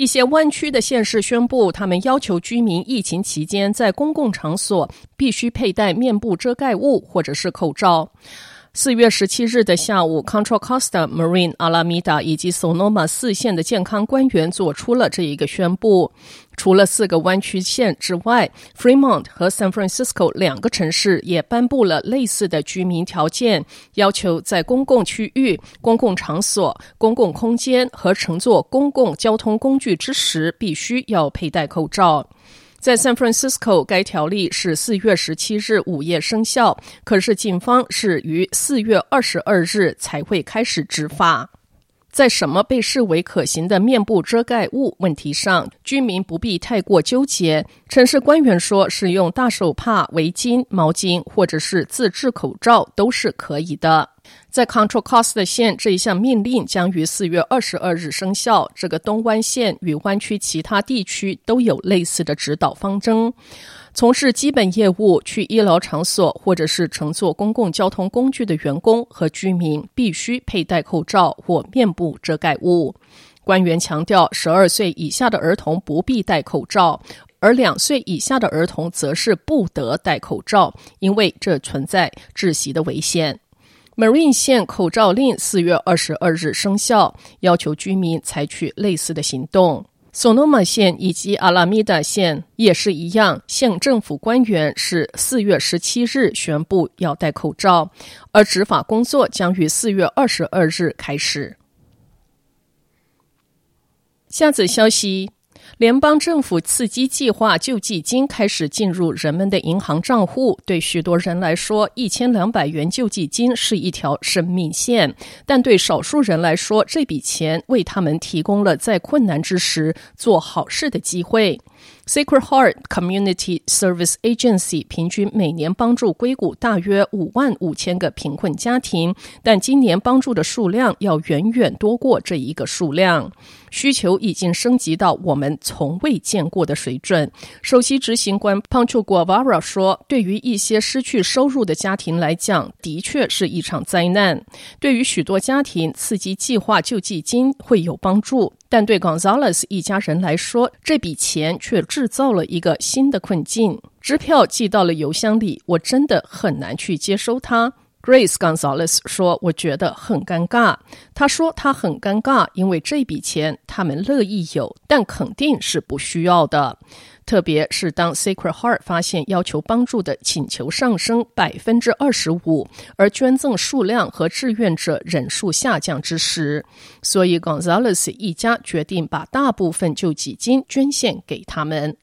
一些弯曲的县市宣布，他们要求居民疫情期间在公共场所必须佩戴面部遮盖物或者是口罩。四月十七日的下午，Contra Costa、Marine、Alameda 以及 Sonoma 四县的健康官员做出了这一个宣布。除了四个湾区县之外，Fremont 和 San Francisco 两个城市也颁布了类似的居民条件，要求在公共区域、公共场所、公共空间和乘坐公共交通工具之时，必须要佩戴口罩。在 San Francisco，该条例是四月十七日午夜生效，可是警方是于四月二十二日才会开始执法。在什么被视为可行的面部遮盖物问题上，居民不必太过纠结。城市官员说，是用大手帕、围巾、毛巾或者是自制口罩都是可以的。在 Control Costa 县，这一项命令将于四月二十二日生效。这个东湾县与湾区其他地区都有类似的指导方针。从事基本业务、去医疗场所或者是乘坐公共交通工具的员工和居民必须佩戴口罩或面部遮盖物。官员强调，十二岁以下的儿童不必戴口罩，而两岁以下的儿童则是不得戴口罩，因为这存在窒息的危险。Marin 县口罩令四月二十二日生效，要求居民采取类似的行动。Sonoma 县以及阿拉米达县也是一样，县政府官员是四月十七日宣布要戴口罩，而执法工作将于四月二十二日开始。下则消息。联邦政府刺激计划救济金开始进入人们的银行账户。对许多人来说，一千两百元救济金是一条生命线；但对少数人来说，这笔钱为他们提供了在困难之时做好事的机会。Sacred Heart Community Service Agency 平均每年帮助硅谷大约五万五千个贫困家庭，但今年帮助的数量要远远多过这一个数量。需求已经升级到我们从未见过的水准。首席执行官 Pancho Guevara 说：“对于一些失去收入的家庭来讲，的确是一场灾难。对于许多家庭，刺激计划救济金会有帮助，但对 Gonzalez 一家人来说，这笔钱却制造了一个新的困境。支票寄到了邮箱里，我真的很难去接收它。” Grace Gonzalez 说：“我觉得很尴尬。”他说：“他很尴尬，因为这笔钱他们乐意有，但肯定是不需要的。特别是当 Sacred Heart 发现要求帮助的请求上升百分之二十五，而捐赠数量和志愿者人数下降之时，所以 Gonzalez 一家决定把大部分救济金捐献给他们。”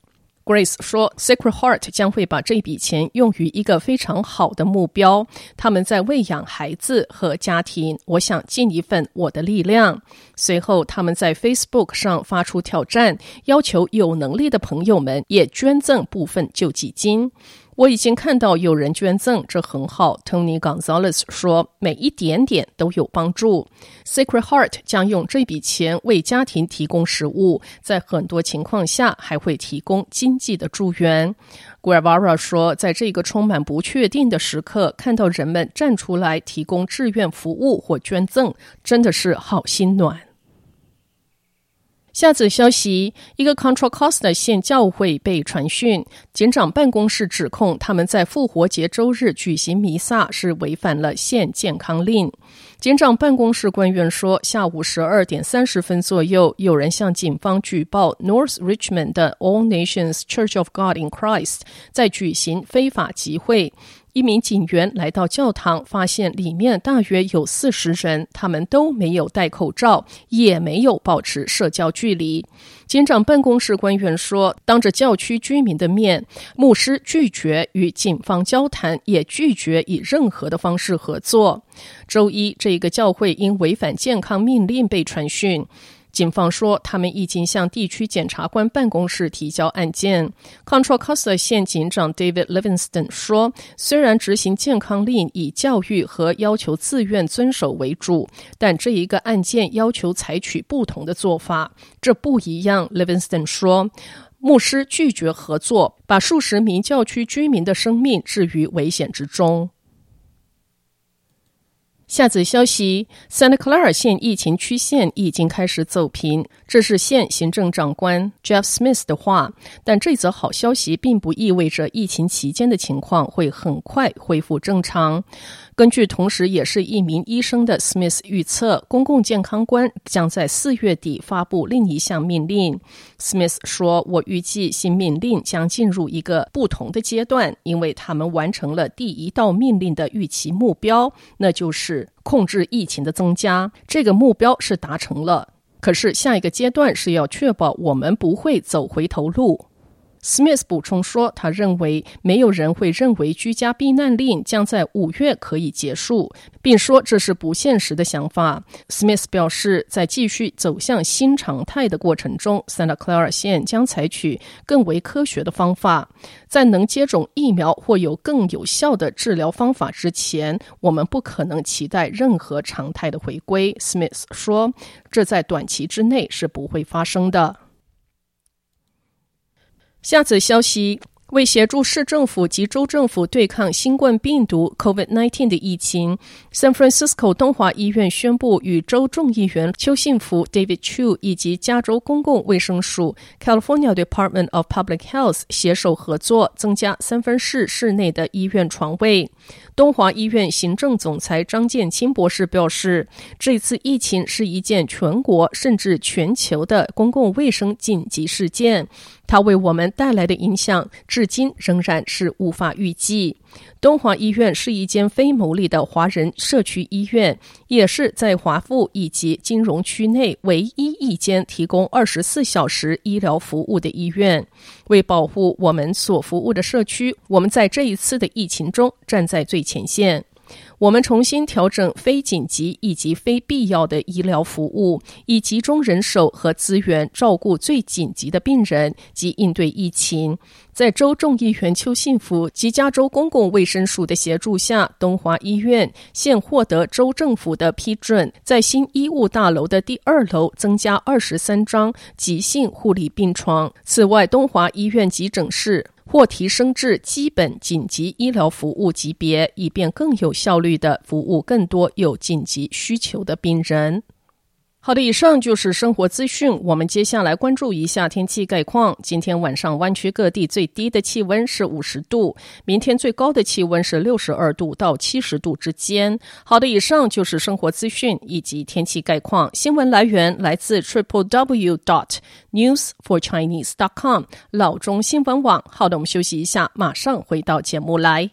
Grace 说：“Sacred Heart 将会把这笔钱用于一个非常好的目标。他们在喂养孩子和家庭。我想尽一份我的力量。”随后，他们在 Facebook 上发出挑战，要求有能力的朋友们也捐赠部分救济金。我已经看到有人捐赠，这很好。Tony Gonzalez 说：“每一点点都有帮助。Sacred Heart 将用这笔钱为家庭提供食物，在很多情况下还会提供经济的助援。” Guevara 说：“在这个充满不确定的时刻，看到人们站出来提供志愿服务或捐赠，真的是好心暖。”下则消息：一个 Contra Costa 县教会被传讯，警长办公室指控他们在复活节周日举行弥撒是违反了县健康令。警长办公室官员说，下午十二点三十分左右，有人向警方举报 North Richmond 的 All Nations Church of God in Christ 在举行非法集会。一名警员来到教堂，发现里面大约有四十人，他们都没有戴口罩，也没有保持社交距离。警长办公室官员说，当着教区居民的面，牧师拒绝与警方交谈，也拒绝以任何的方式合作。周一，这个教会因违反健康命令被传讯。警方说，他们已经向地区检察官办公室提交案件。Contra Costa 县警长 David Livingston 说，虽然执行健康令以教育和要求自愿遵守为主，但这一个案件要求采取不同的做法。这不一样，Livingston 说，牧师拒绝合作，把数十名教区居民的生命置于危险之中。下则消息，Santa Clara 县疫情曲线已经开始走平，这是县行政长官 Jeff Smith 的话。但这则好消息并不意味着疫情期间的情况会很快恢复正常。根据同时也是一名医生的 Smith 预测，公共健康官将在四月底发布另一项命令。Smith 说：“我预计新命令将进入一个不同的阶段，因为他们完成了第一道命令的预期目标，那就是控制疫情的增加。这个目标是达成了，可是下一个阶段是要确保我们不会走回头路。” Smith 补充说，他认为没有人会认为居家避难令将在五月可以结束，并说这是不现实的想法。Smith 表示，在继续走向新常态的过程中，Santa Clara 县将采取更为科学的方法。在能接种疫苗或有更有效的治疗方法之前，我们不可能期待任何常态的回归。Smith 说，这在短期之内是不会发生的。下则消息，为协助市政府及州政府对抗新冠病毒 （COVID-19） 的疫情，San Francisco 东华医院宣布与州众议员邱幸福 （David Chu） 以及加州公共卫生署 （California Department of Public Health） 携手合作，增加三分市市内的医院床位。东华医院行政总裁张建清博士表示，这次疫情是一件全国甚至全球的公共卫生紧急事件，它为我们带来的影响至今仍然是无法预计。东华医院是一间非牟利的华人社区医院，也是在华府以及金融区内唯一一间提供二十四小时医疗服务的医院。为保护我们所服务的社区，我们在这一次的疫情中站在最前线。我们重新调整非紧急以及非必要的医疗服务，以集中人手和资源照顾最紧急的病人及应对疫情。在州众议员邱幸福及加州公共卫生署的协助下，东华医院现获得州政府的批准，在新医务大楼的第二楼增加二十三张急性护理病床。此外，东华医院急诊室。或提升至基本紧急医疗服务级别，以便更有效率地服务更多有紧急需求的病人。好的，以上就是生活资讯。我们接下来关注一下天气概况。今天晚上湾区各地最低的气温是五十度，明天最高的气温是六十二度到七十度之间。好的，以上就是生活资讯以及天气概况。新闻来源来自 triple w dot news for chinese dot com 老中新闻网。好的，我们休息一下，马上回到节目来。